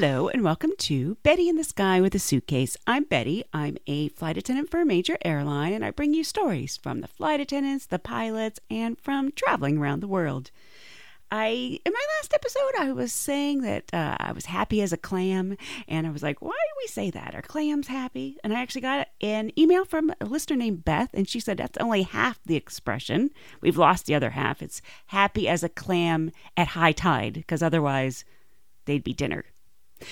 Hello and welcome to Betty in the Sky with a Suitcase. I'm Betty. I'm a flight attendant for a major airline, and I bring you stories from the flight attendants, the pilots, and from traveling around the world. I in my last episode I was saying that uh, I was happy as a clam, and I was like, "Why do we say that? Are clams happy?" And I actually got an email from a listener named Beth, and she said that's only half the expression. We've lost the other half. It's happy as a clam at high tide, because otherwise they'd be dinner.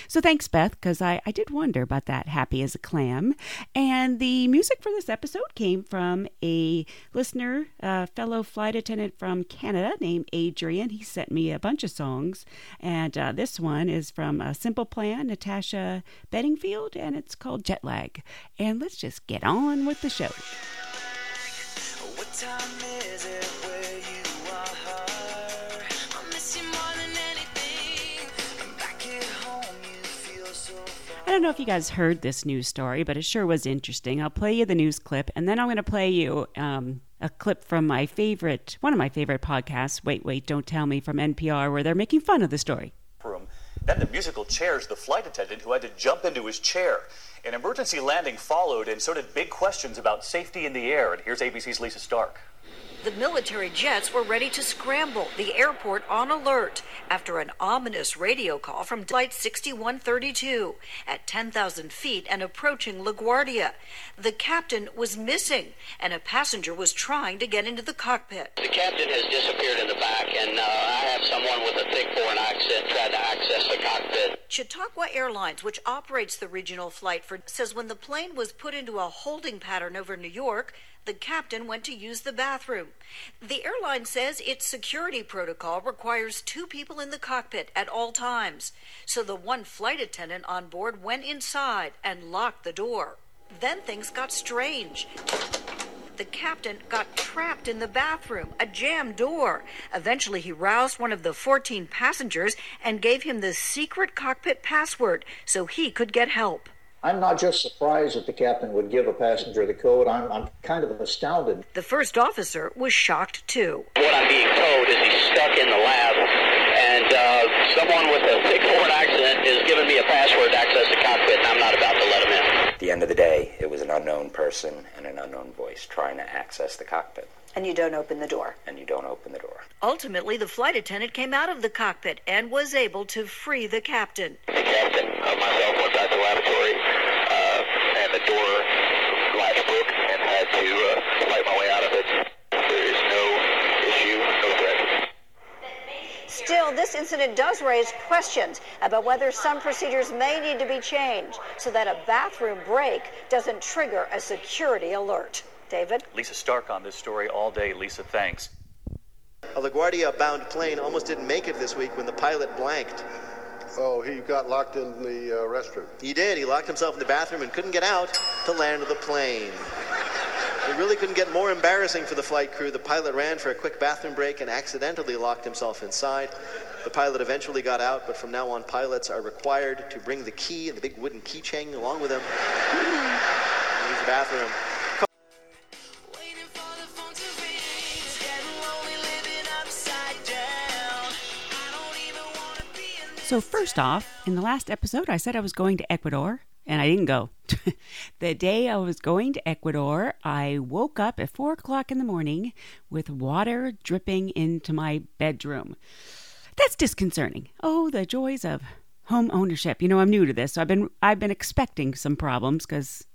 So thanks, Beth, because I, I did wonder about that happy as a clam. And the music for this episode came from a listener, a fellow flight attendant from Canada named Adrian. He sent me a bunch of songs. And uh, this one is from a Simple Plan, Natasha Bedingfield, and it's called Jet Lag. And let's just get on with the show. Don't know if you guys heard this news story, but it sure was interesting. I'll play you the news clip, and then I'm going to play you um, a clip from my favorite, one of my favorite podcasts, Wait, Wait, Don't Tell Me from NPR, where they're making fun of the story. Room. Then the musical chairs the flight attendant who had to jump into his chair. An emergency landing followed, and so did big questions about safety in the air. And here's ABC's Lisa Stark. The military jets were ready to scramble, the airport on alert, after an ominous radio call from Flight 6132 at 10,000 feet and approaching LaGuardia. The captain was missing, and a passenger was trying to get into the cockpit. The captain has disappeared in the back, and uh, I have someone with a thick foreign accent trying to access the cockpit. Chautauqua Airlines, which operates the regional flight for, says when the plane was put into a holding pattern over New York, the captain went to use the bathroom. The airline says its security protocol requires two people in the cockpit at all times. So the one flight attendant on board went inside and locked the door. Then things got strange. The captain got trapped in the bathroom, a jammed door. Eventually, he roused one of the 14 passengers and gave him the secret cockpit password so he could get help. I'm not just surprised that the captain would give a passenger the code, I'm, I'm kind of astounded. The first officer was shocked too. What I'm being told is he's stuck in the lab, and uh, someone with a thick foreign accent is giving me a password to access the cockpit, and I'm not about to let him in. At the end of the day, it was an unknown person and an unknown voice trying to access the cockpit, And you don't open the door. and you don't open the door. Ultimately, the flight attendant came out of the cockpit and was able to free the captain. The captain, uh, myself, went back to the lavatory, uh, and the door latch broke, and had to uh, fight my way out of it. There is no issue, no threat. Still, this incident does raise questions about whether some procedures may need to be changed so that a bathroom break doesn't trigger a security alert. David? Lisa Stark on this story all day. Lisa, thanks. A LaGuardia bound plane almost didn't make it this week when the pilot blanked. Oh, he got locked in the uh, restroom. He did. He locked himself in the bathroom and couldn't get out to land the plane. It really couldn't get more embarrassing for the flight crew. The pilot ran for a quick bathroom break and accidentally locked himself inside. The pilot eventually got out, but from now on, pilots are required to bring the key and the big wooden keychain along with them. Use the bathroom. So, first off, in the last episode, I said I was going to Ecuador, and I didn't go. the day I was going to Ecuador, I woke up at four o'clock in the morning with water dripping into my bedroom. That's disconcerting. Oh, the joys of home ownership. You know, I'm new to this, so I've been I've been expecting some problems because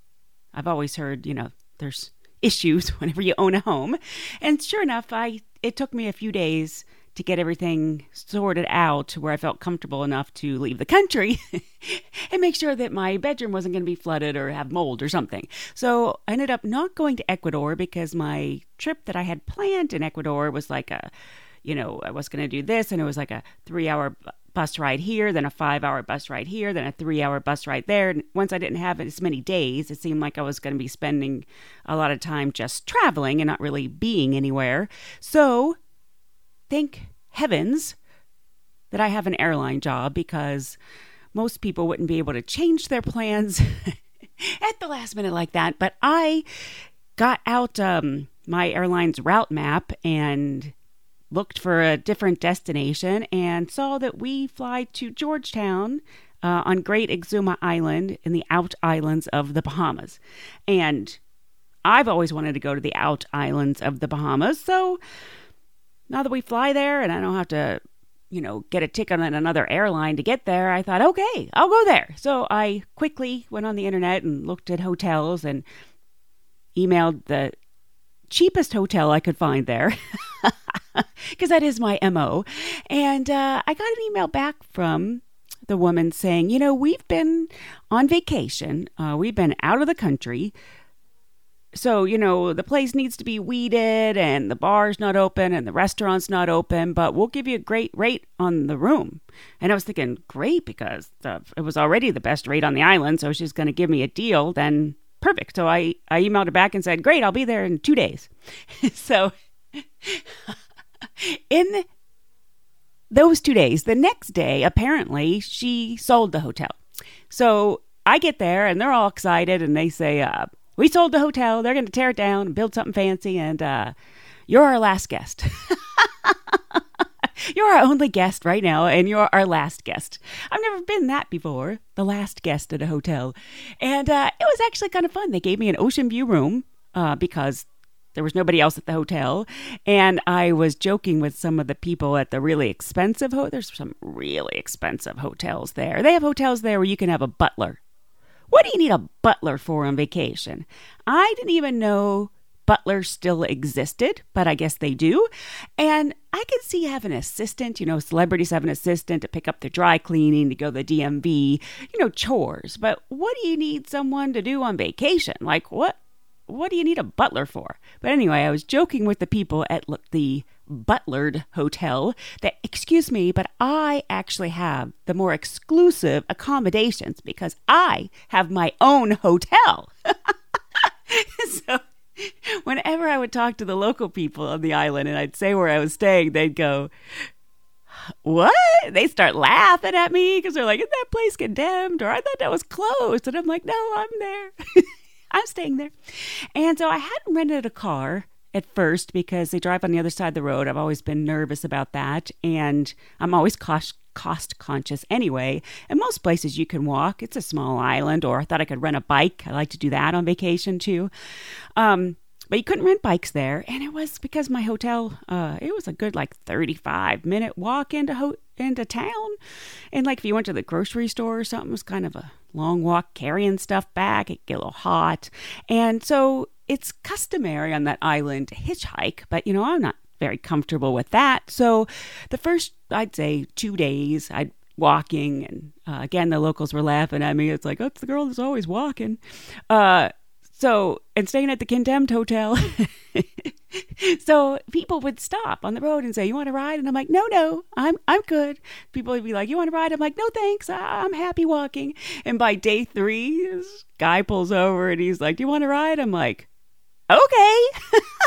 I've always heard, you know, there's issues whenever you own a home. And sure enough, I it took me a few days to get everything sorted out to where I felt comfortable enough to leave the country and make sure that my bedroom wasn't going to be flooded or have mold or something. So I ended up not going to Ecuador because my trip that I had planned in Ecuador was like a, you know, I was going to do this and it was like a three hour bus ride here, then a five hour bus ride here, then a three hour bus ride there. And once I didn't have as many days, it seemed like I was going to be spending a lot of time just traveling and not really being anywhere. So thank heavens that I have an airline job because most people wouldn't be able to change their plans at the last minute like that. But I got out um, my airline's route map and looked for a different destination and saw that we fly to Georgetown uh, on Great Exuma Island in the Out Islands of the Bahamas. And I've always wanted to go to the Out Islands of the Bahamas. So now that we fly there and I don't have to, you know, get a ticket on another airline to get there, I thought, okay, I'll go there. So I quickly went on the internet and looked at hotels and emailed the cheapest hotel I could find there. Because that is my MO. And uh, I got an email back from the woman saying, You know, we've been on vacation, uh, we've been out of the country. So, you know, the place needs to be weeded and the bar's not open and the restaurant's not open, but we'll give you a great rate on the room. And I was thinking, great, because the, it was already the best rate on the island. So she's going to give me a deal. Then perfect. So I, I emailed her back and said, great, I'll be there in two days. so in those two days, the next day, apparently, she sold the hotel. So I get there and they're all excited and they say, uh, we sold the hotel. They're going to tear it down and build something fancy, and uh, you're our last guest. you're our only guest right now, and you're our last guest. I've never been that before, the last guest at a hotel. And uh, it was actually kind of fun. They gave me an ocean view room uh, because there was nobody else at the hotel. And I was joking with some of the people at the really expensive hotel. there's some really expensive hotels there. They have hotels there where you can have a butler. What do you need a butler for on vacation? I didn't even know butlers still existed, but I guess they do. And I can see having an assistant, you know, celebrities have an assistant to pick up the dry cleaning, to go to the DMV, you know, chores. But what do you need someone to do on vacation? Like, what what do you need a butler for? But anyway, I was joking with the people at the Butlered Hotel that, excuse me, but I actually have the more exclusive accommodations because I have my own hotel. so whenever I would talk to the local people on the island and I'd say where I was staying, they'd go, what? They start laughing at me because they're like, is that place condemned? Or I thought that was closed. And I'm like, no, I'm there. I'm staying there. And so I hadn't rented a car at first because they drive on the other side of the road. I've always been nervous about that. And I'm always cost, cost conscious anyway. And most places you can walk, it's a small island, or I thought I could rent a bike. I like to do that on vacation too. Um, but you couldn't rent bikes there and it was because my hotel uh, it was a good like 35 minute walk into ho- into town. And like if you went to the grocery store or something it was kind of a long walk carrying stuff back it get a little hot. And so it's customary on that island to hitchhike but you know i'm not very comfortable with that. So the first i'd say two days i'd walking and uh, again the locals were laughing at me. It's like oh it's the girl that's always walking. Uh, so, and staying at the condemned hotel. so people would stop on the road and say, "You want to ride?" And I'm like, "No, no, I'm I'm good." People would be like, "You want to ride?" I'm like, "No, thanks. I'm happy walking." And by day three, this guy pulls over and he's like, "Do you want to ride?" I'm like, "Okay."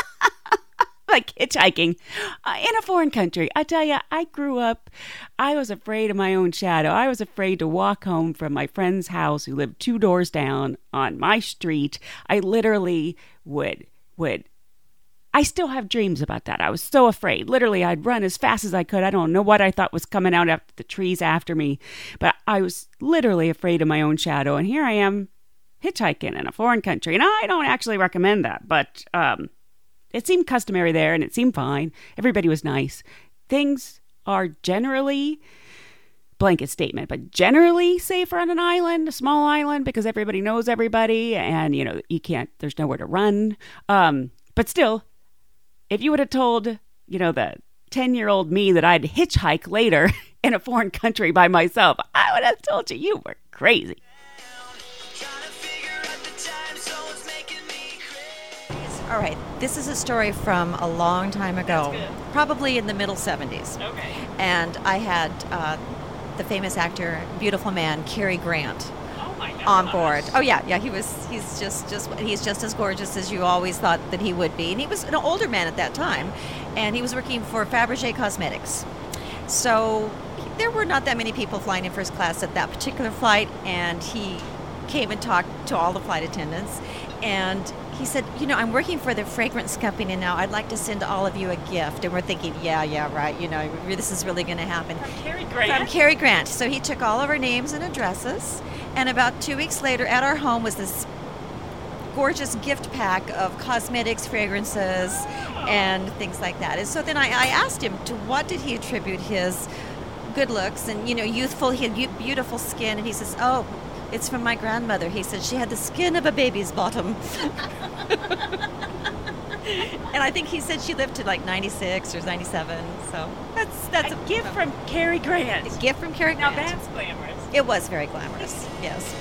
like hitchhiking uh, in a foreign country. I tell you, I grew up, I was afraid of my own shadow. I was afraid to walk home from my friend's house who lived two doors down on my street. I literally would, would. I still have dreams about that. I was so afraid. Literally, I'd run as fast as I could. I don't know what I thought was coming out after the trees after me, but I was literally afraid of my own shadow. And here I am hitchhiking in a foreign country. And I don't actually recommend that, but um, it seemed customary there and it seemed fine. Everybody was nice. Things are generally blanket statement, but generally safer on an island, a small island, because everybody knows everybody and you know, you can't there's nowhere to run. Um, but still, if you would have told, you know, the 10 year old me that I'd hitchhike later in a foreign country by myself, I would have told you you were crazy. All right, this is a story from a long time ago, probably in the middle 70s. Okay. And I had uh, the famous actor, beautiful man, Cary Grant. Oh on board. Oh yeah, yeah. He was. He's just, just. He's just as gorgeous as you always thought that he would be. And he was an older man at that time, and he was working for Fabergé Cosmetics. So there were not that many people flying in first class at that particular flight, and he came and talked to all the flight attendants and he said, You know, I'm working for the fragrance company now. I'd like to send all of you a gift. And we're thinking, Yeah, yeah, right. You know, this is really going to happen. From Cary Grant? From Cary Grant. So he took all of our names and addresses. And about two weeks later, at our home was this gorgeous gift pack of cosmetics, fragrances, and things like that. And so then I, I asked him to what did he attribute his good looks and you know youthful he had beautiful skin and he says oh it's from my grandmother. He said she had the skin of a baby's bottom. And i think he said she lived to like 96 or 97 so that's that's a, a gift from Cary Grant. A gift from Cary now Grant. that's glamorous. It was very glamorous yes.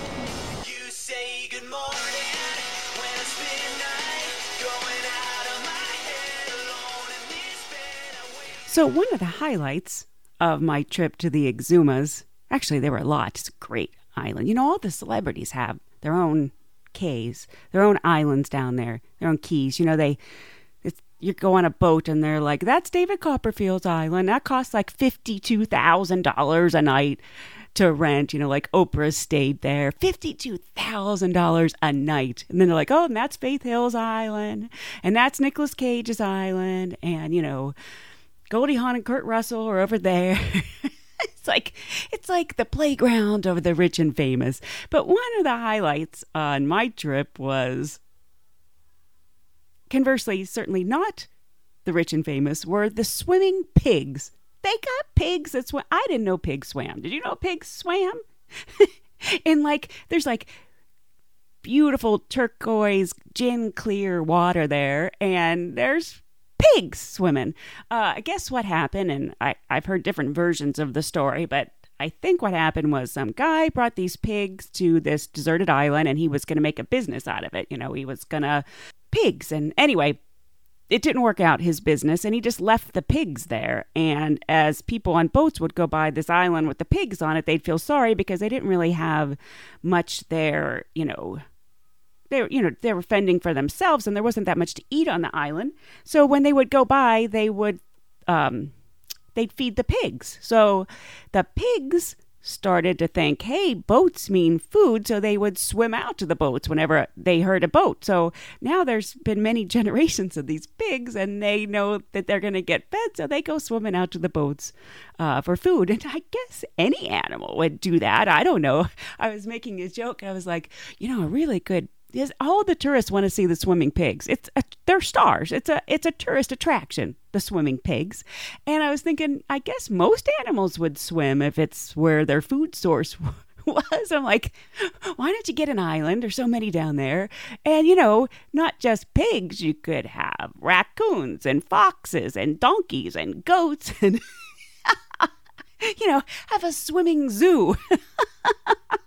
So, one of the highlights of my trip to the Exumas, actually, there were a lot. It's a great island. You know, all the celebrities have their own cays, their own islands down there, their own keys. You know, they. It's you go on a boat and they're like, that's David Copperfield's island. That costs like $52,000 a night to rent. You know, like Oprah stayed there, $52,000 a night. And then they're like, oh, and that's Faith Hill's island. And that's Nicolas Cage's island. And, you know, Goldie Hawn and Kurt Russell are over there. it's like it's like the playground of the rich and famous. But one of the highlights on my trip was conversely, certainly not the rich and famous, were the swimming pigs. They got pigs that swim. I didn't know pigs swam. Did you know pigs swam? and like, there's like beautiful turquoise, gin clear water there, and there's pigs swimming. Uh, guess what happened? And I, I've heard different versions of the story, but I think what happened was some guy brought these pigs to this deserted island and he was going to make a business out of it. You know, he was going to pigs. And anyway, it didn't work out his business and he just left the pigs there. And as people on boats would go by this island with the pigs on it, they'd feel sorry because they didn't really have much there, you know, they were, you know, they were fending for themselves, and there wasn't that much to eat on the island. So when they would go by, they would, um, they'd feed the pigs. So the pigs started to think, hey, boats mean food, so they would swim out to the boats whenever they heard a boat. So now there's been many generations of these pigs, and they know that they're going to get fed, so they go swimming out to the boats uh, for food. And I guess any animal would do that. I don't know. I was making a joke. I was like, you know, a really good All the tourists want to see the swimming pigs. It's a, they're stars. It's a it's a tourist attraction. The swimming pigs, and I was thinking, I guess most animals would swim if it's where their food source was. I'm like, why don't you get an island? There's so many down there, and you know, not just pigs. You could have raccoons and foxes and donkeys and goats and. you know, have a swimming zoo.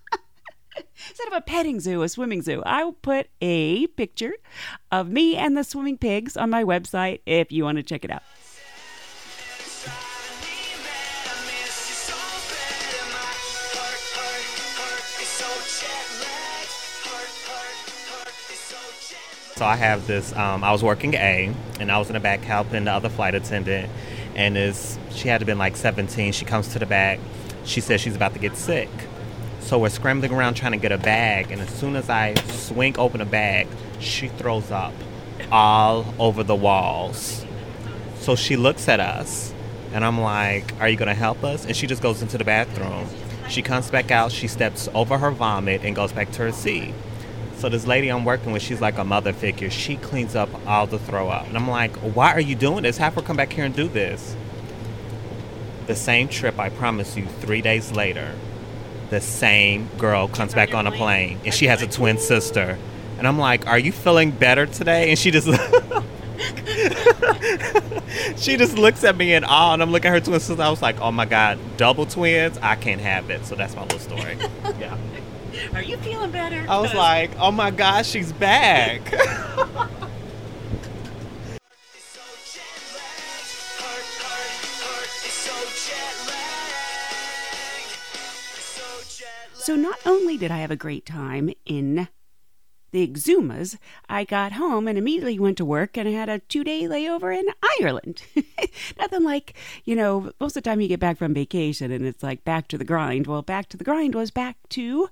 instead of a petting zoo, a swimming zoo. I'll put a picture of me and the swimming pigs on my website if you want to check it out. So I have this. Um, I was working A, and I was in the back helping the other flight attendant. And is she had to been like 17. She comes to the back. She says she's about to get sick. So we're scrambling around trying to get a bag, and as soon as I swing open a bag, she throws up all over the walls. So she looks at us, and I'm like, Are you gonna help us? And she just goes into the bathroom. She comes back out, she steps over her vomit and goes back to her seat. So this lady I'm working with, she's like a mother figure. She cleans up all the throw up. And I'm like, why are you doing this? Have her come back here and do this. The same trip, I promise you, three days later, the same girl comes back on a plane and she has a twin sister. And I'm like, Are you feeling better today? And she just she just looks at me in awe and I'm looking at her twin sister. I was like, Oh my god, double twins? I can't have it. So that's my little story. yeah. Are you feeling better? I was like, Oh my gosh, she's back. So not only did I have a great time in the Exumas, I got home and immediately went to work and I had a two day layover in Ireland. Nothing like, you know, most of the time you get back from vacation and it's like back to the grind. Well, back to the grind was back to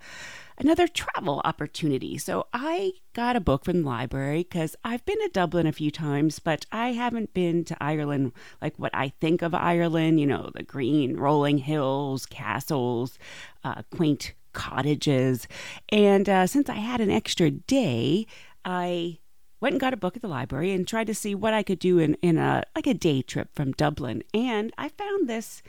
another travel opportunity. So I got a book from the library because I've been to Dublin a few times, but I haven't been to Ireland like what I think of Ireland, you know, the green rolling hills, castles, uh, quaint cottages. And uh, since I had an extra day, I went and got a book at the library and tried to see what I could do in, in a like a day trip from Dublin. And I found this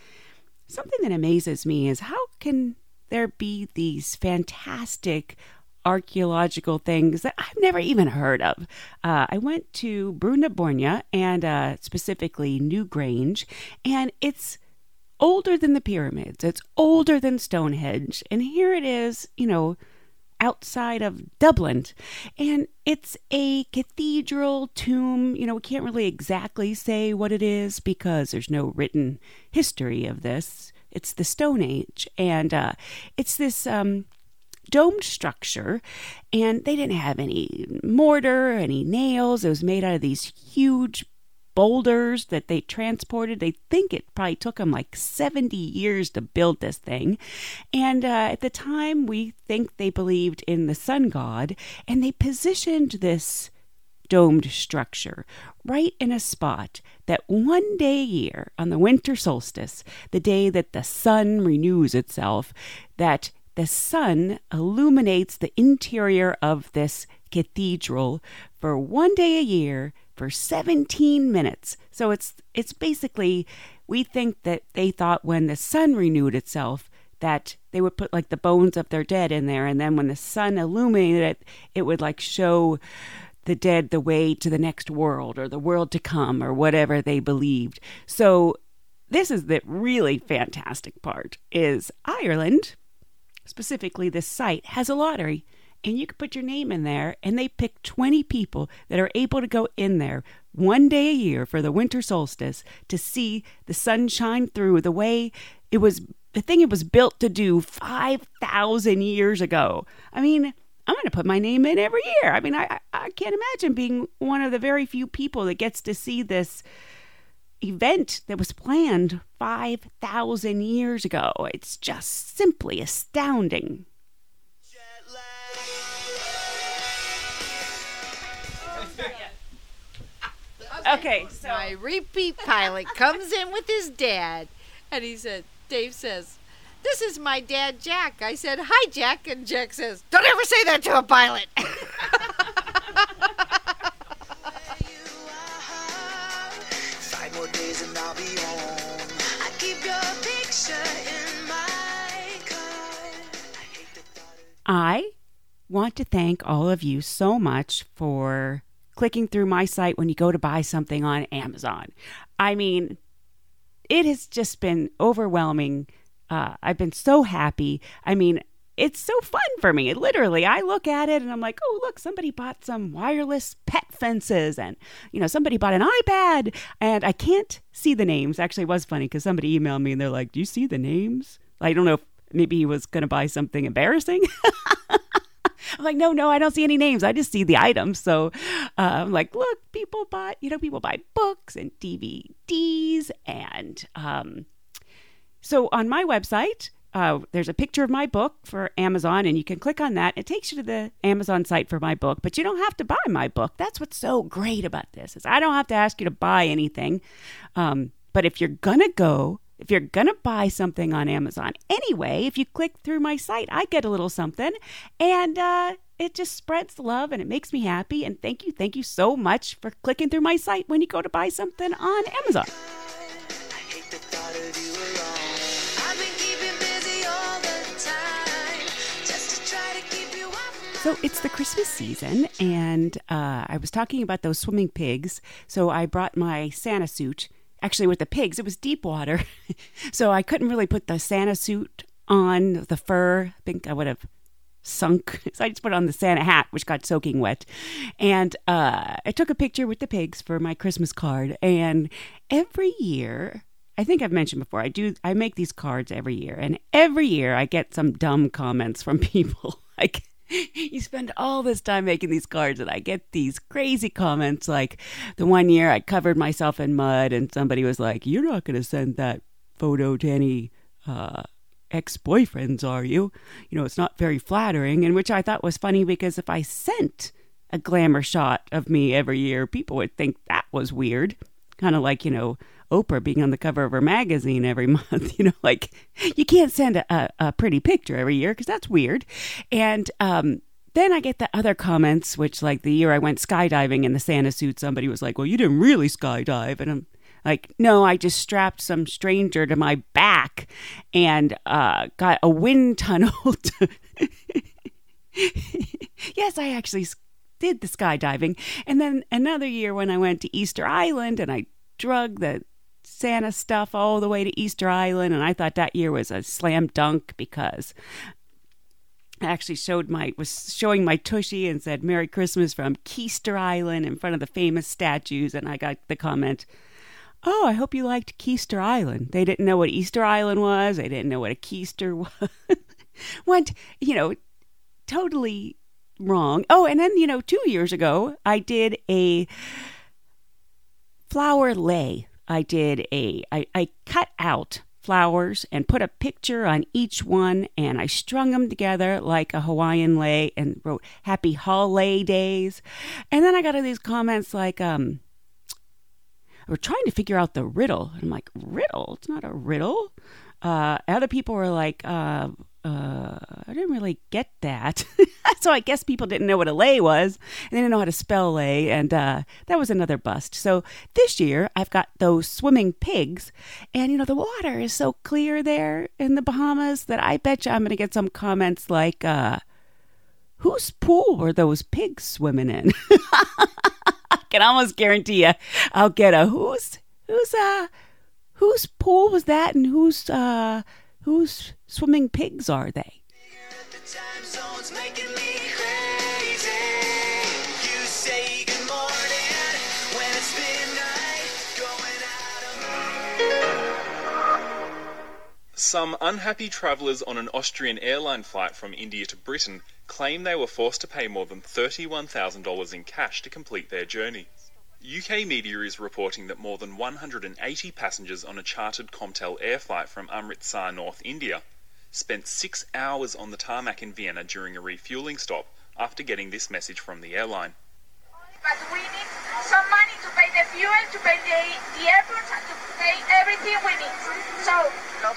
something that amazes me is how can there be these fantastic archaeological things that I've never even heard of. Uh, I went to Brú na Bóinne and uh, specifically Newgrange, and it's older than the pyramids. It's older than Stonehenge, and here it is, you know, outside of Dublin. And it's a cathedral tomb. You know, we can't really exactly say what it is because there's no written history of this. It's the Stone Age. And uh, it's this um, domed structure. And they didn't have any mortar, any nails. It was made out of these huge boulders that they transported. They think it probably took them like 70 years to build this thing. And uh, at the time, we think they believed in the sun god, and they positioned this domed structure right in a spot that one day a year on the winter solstice, the day that the sun renews itself, that the sun illuminates the interior of this cathedral for one day a year for 17 minutes. So it's it's basically we think that they thought when the sun renewed itself that they would put like the bones of their dead in there and then when the sun illuminated it it would like show the dead the way to the next world or the world to come or whatever they believed. So this is the really fantastic part is Ireland specifically this site has a lottery and you can put your name in there and they pick 20 people that are able to go in there one day a year for the winter solstice to see the sun shine through the way it was the thing it was built to do 5000 years ago. I mean i'm going to put my name in every year. I mean I, I can't imagine being one of the very few people that gets to see this event that was planned 5000 years ago. It's just simply astounding Okay, so my repeat pilot comes in with his dad, and he said, Dave says, "This is my dad, Jack." I said, "Hi, Jack," and Jack says, "Don't ever say that to a pilot." Five more days and I'll be home. I keep your picture in my car. I want to thank all of you so much for clicking through my site when you go to buy something on Amazon. I mean, it has just been overwhelming. Uh, I've been so happy. I mean, it's so fun for me. Literally, I look at it and I'm like, oh, look, somebody bought some wireless pet fences and, you know, somebody bought an iPad and I can't see the names. Actually, it was funny because somebody emailed me and they're like, do you see the names? I don't know if maybe he was going to buy something embarrassing. I'm like, no, no, I don't see any names. I just see the items. So uh, I'm like, look, people buy, you know, people buy books and DVDs. And um, so on my website, uh, there's a picture of my book for Amazon, and you can click on that. It takes you to the Amazon site for my book, but you don't have to buy my book. That's what's so great about this is I don't have to ask you to buy anything. Um, but if you're gonna go if you're going to buy something on Amazon anyway, if you click through my site, I get a little something and uh, it just spreads love and it makes me happy. And thank you, thank you so much for clicking through my site when you go to buy something on Amazon. So it's the Christmas season, and uh, I was talking about those swimming pigs. So I brought my Santa suit actually with the pigs, it was deep water. so I couldn't really put the Santa suit on the fur. I think I would have sunk. So I just put on the Santa hat, which got soaking wet. And uh, I took a picture with the pigs for my Christmas card. And every year, I think I've mentioned before, I do, I make these cards every year. And every year I get some dumb comments from people. like, you spend all this time making these cards and I get these crazy comments like the one year I covered myself in mud and somebody was like, You're not gonna send that photo to any uh ex boyfriends, are you? You know, it's not very flattering. And which I thought was funny because if I sent a glamour shot of me every year, people would think that was weird. Kind of like, you know, Oprah being on the cover of her magazine every month. You know, like you can't send a, a, pretty picture every year because that's weird. And um, then I get the other comments, which like the year I went skydiving in the Santa suit, somebody was like, "Well, you didn't really skydive," and I'm like, "No, I just strapped some stranger to my back and uh, got a wind tunnel." To yes, I actually did the skydiving, and then another year when I went to Easter Island and I drug the Santa stuff all the way to Easter Island, and I thought that year was a slam dunk because I actually showed my was showing my tushy and said Merry Christmas from Keister Island in front of the famous statues, and I got the comment, "Oh, I hope you liked Keister Island." They didn't know what Easter Island was. They didn't know what a keister was. Went, you know, totally wrong. Oh, and then you know, two years ago, I did a flower lay. I did a I, I cut out flowers and put a picture on each one and I strung them together like a Hawaiian lei and wrote happy holiday days. And then I got all these comments like um we're trying to figure out the riddle. And I'm like, riddle? It's not a riddle. Uh, other people were like, uh, uh, I didn't really get that. so I guess people didn't know what a lay was. And they didn't know how to spell lay. And uh, that was another bust. So this year I've got those swimming pigs. And, you know, the water is so clear there in the Bahamas that I bet you I'm going to get some comments like, uh, whose pool were those pigs swimming in? I can almost guarantee you I'll get a who's, who's, uh, whose pool was that and whose, uh, whose swimming pigs are they? Some unhappy travellers on an Austrian airline flight from India to Britain claim they were forced to pay more than $31,000 in cash to complete their journey. UK media is reporting that more than 180 passengers on a chartered Comtel air flight from Amritsar, North India, spent six hours on the tarmac in Vienna during a refueling stop after getting this message from the airline. But we need some money to pay the fuel, to pay the, the airport, and to pay everything we need. So,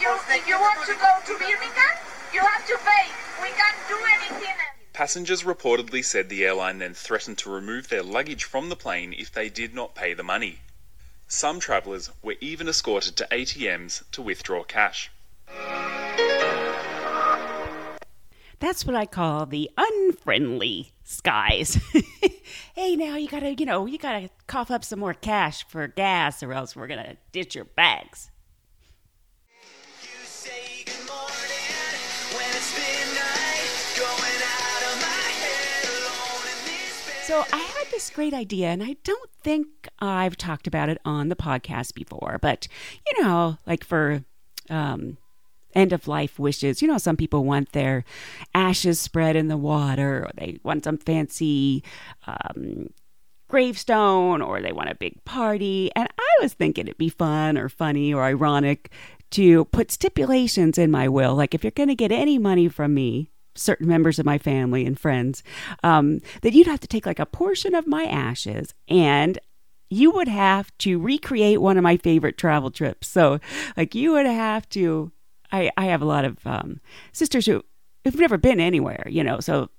you, if you want to go to Birmingham, you have to pay. We can't do anything. Passengers reportedly said the airline then threatened to remove their luggage from the plane if they did not pay the money. Some travellers were even escorted to ATMs to withdraw cash. That's what I call the unfriendly skies. hey, now you gotta, you know, you gotta cough up some more cash for gas, or else we're gonna ditch your bags. So I had this great idea, and I don't think I've talked about it on the podcast before, but you know, like for um, end of life wishes, you know, some people want their ashes spread in the water, or they want some fancy um, gravestone, or they want a big party. And I was thinking it'd be fun or funny or ironic to put stipulations in my will, like if you're going to get any money from me, certain members of my family and friends, um, that you'd have to take like a portion of my ashes and you would have to recreate one of my favorite travel trips. So, like, you would have to. I I have a lot of um, sisters who have never been anywhere, you know, so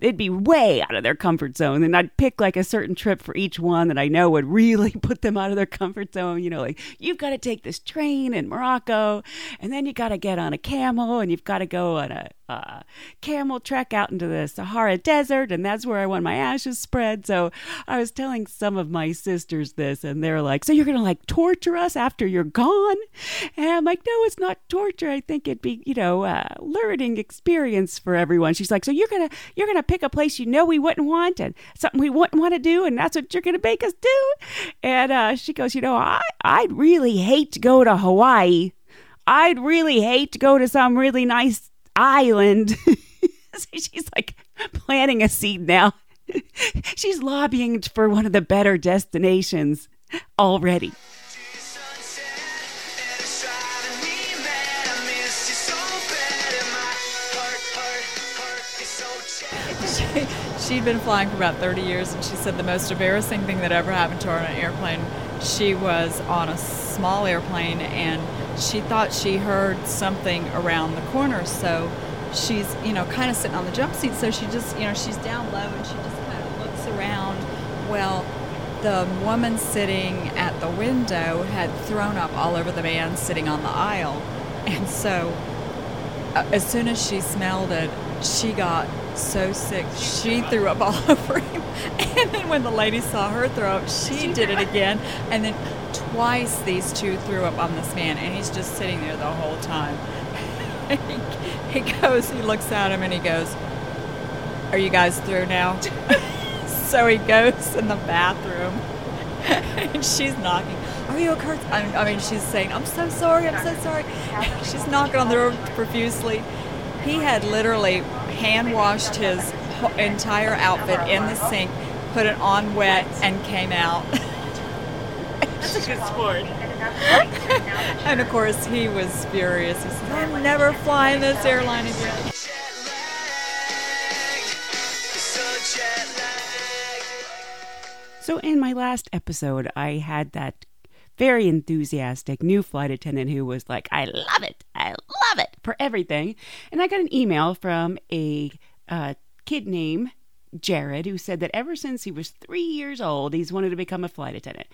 it'd be way out of their comfort zone. And I'd pick like a certain trip for each one that I know would really put them out of their comfort zone. You know, like you've got to take this train in Morocco, and then you got to get on a camel, and you've got to go on a uh, camel trek out into the Sahara Desert, and that's where I want my ashes spread. So I was telling some of my sisters this, and they're like, "So you're gonna like torture us after you're gone?" And I'm like, "No, it's not torture. I think it'd be, you know, a learning experience for everyone." She's like, "So you're gonna you're gonna pick a place you know we wouldn't want and something we wouldn't want to do, and that's what you're gonna make us do?" And uh, she goes, "You know, I I'd really hate to go to Hawaii." I'd really hate to go to some really nice island. she's like planting a seed now. she's lobbying for one of the better destinations already. she'd been flying for about 30 years and she said the most embarrassing thing that ever happened to her on an airplane she was on a small airplane and she thought she heard something around the corner. So she's, you know, kind of sitting on the jump seat. So she just, you know, she's down low, and she just kind of looks around. Well, the woman sitting at the window had thrown up all over the man sitting on the aisle. And so, uh, as soon as she smelled it, she got so sick, she threw up all over him. And then when the lady saw her throw up, she did it again. And then twice these two threw up on this man, and he's just sitting there the whole time. he, he goes, he looks at him, and he goes, Are you guys through now? so he goes in the bathroom, and she's knocking. Are you okay? I I mean, she's saying, I'm so sorry, I'm so sorry. She's knocking on the door profusely. He had literally hand washed his entire outfit in the sink, put it on wet, and came out. That's a good sport. and of course, he was furious. He said, I'm never flying this airline again. So, in my last episode, I had that very enthusiastic new flight attendant who was like, I love it. I love it for everything. And I got an email from a uh, kid named Jared who said that ever since he was three years old, he's wanted to become a flight attendant.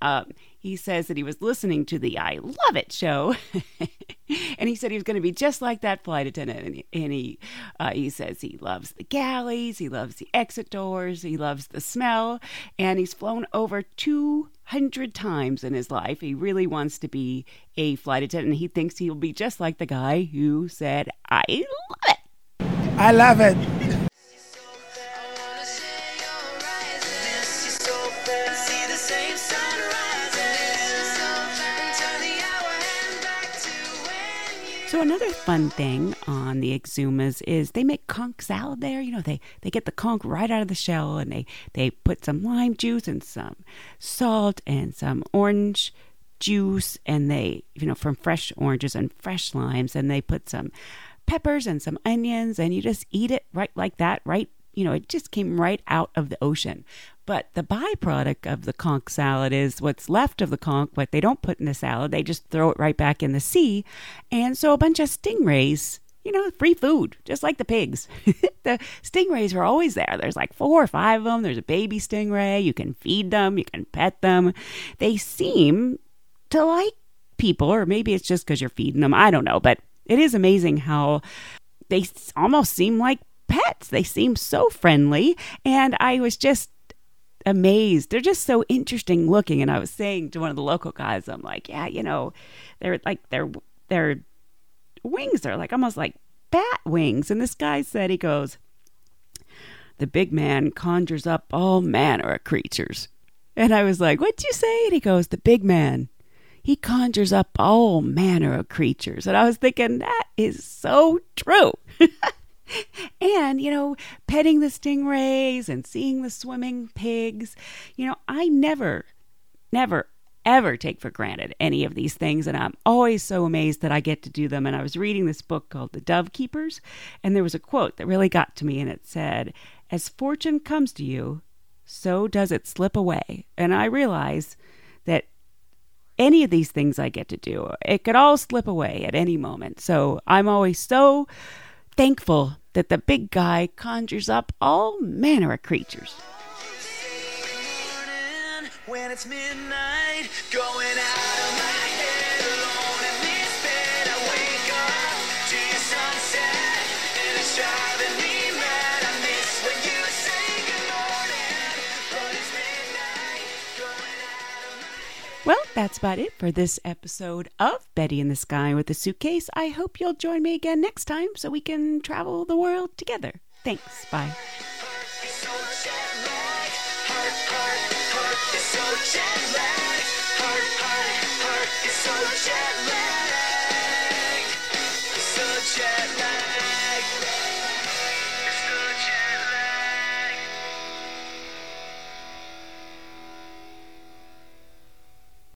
Um, he says that he was listening to the I Love It show, and he said he was going to be just like that flight attendant. And he, and he, uh, he says he loves the galleys, he loves the exit doors, he loves the smell, and he's flown over 200 times in his life. He really wants to be a flight attendant, he thinks he'll be just like the guy who said, I love it. I love it. So another fun thing on the Exumas is they make conch salad there. You know, they they get the conch right out of the shell and they they put some lime juice and some salt and some orange juice and they you know from fresh oranges and fresh limes and they put some peppers and some onions and you just eat it right like that right you know it just came right out of the ocean but the byproduct of the conch salad is what's left of the conch what they don't put in the salad they just throw it right back in the sea. And so a bunch of stingrays you know free food just like the pigs. The stingrays are always there. There's like four or five of them there's a baby stingray. You can feed them. You can pet them. They seem to like people or maybe it's just because you're feeding them i don't know. But it is amazing how they almost seem like pets. They seem so friendly. And I was just amazed. They're just so interesting looking. And I was saying to one of the local guys, I'm like, yeah, you know, they're like, their their wings are like almost like bat wings. And this guy said, he goes, the big man conjures up all manner of creatures. And I was like, what'd you say? And he goes, the big man he conjures up all manner of creatures. And I was thinking, that is so true. and, you know, petting the stingrays and seeing the swimming pigs, you know, I never, never, ever take for granted any of these things. And I'm always so amazed that I get to do them. And I was reading this book called The Dovekeepers, and there was a quote that really got to me, and it said, As fortune comes to you, so does it slip away. And I realize that any of these things I get to do, it could all slip away at any moment. So I'm always so thankful that the big guy conjures up all manner of creatures. Well, that's about it for this episode of Betty in the Sky with a Suitcase. I hope you'll join me again next time so we can travel the world together. Thanks. Bye. Jet lagged,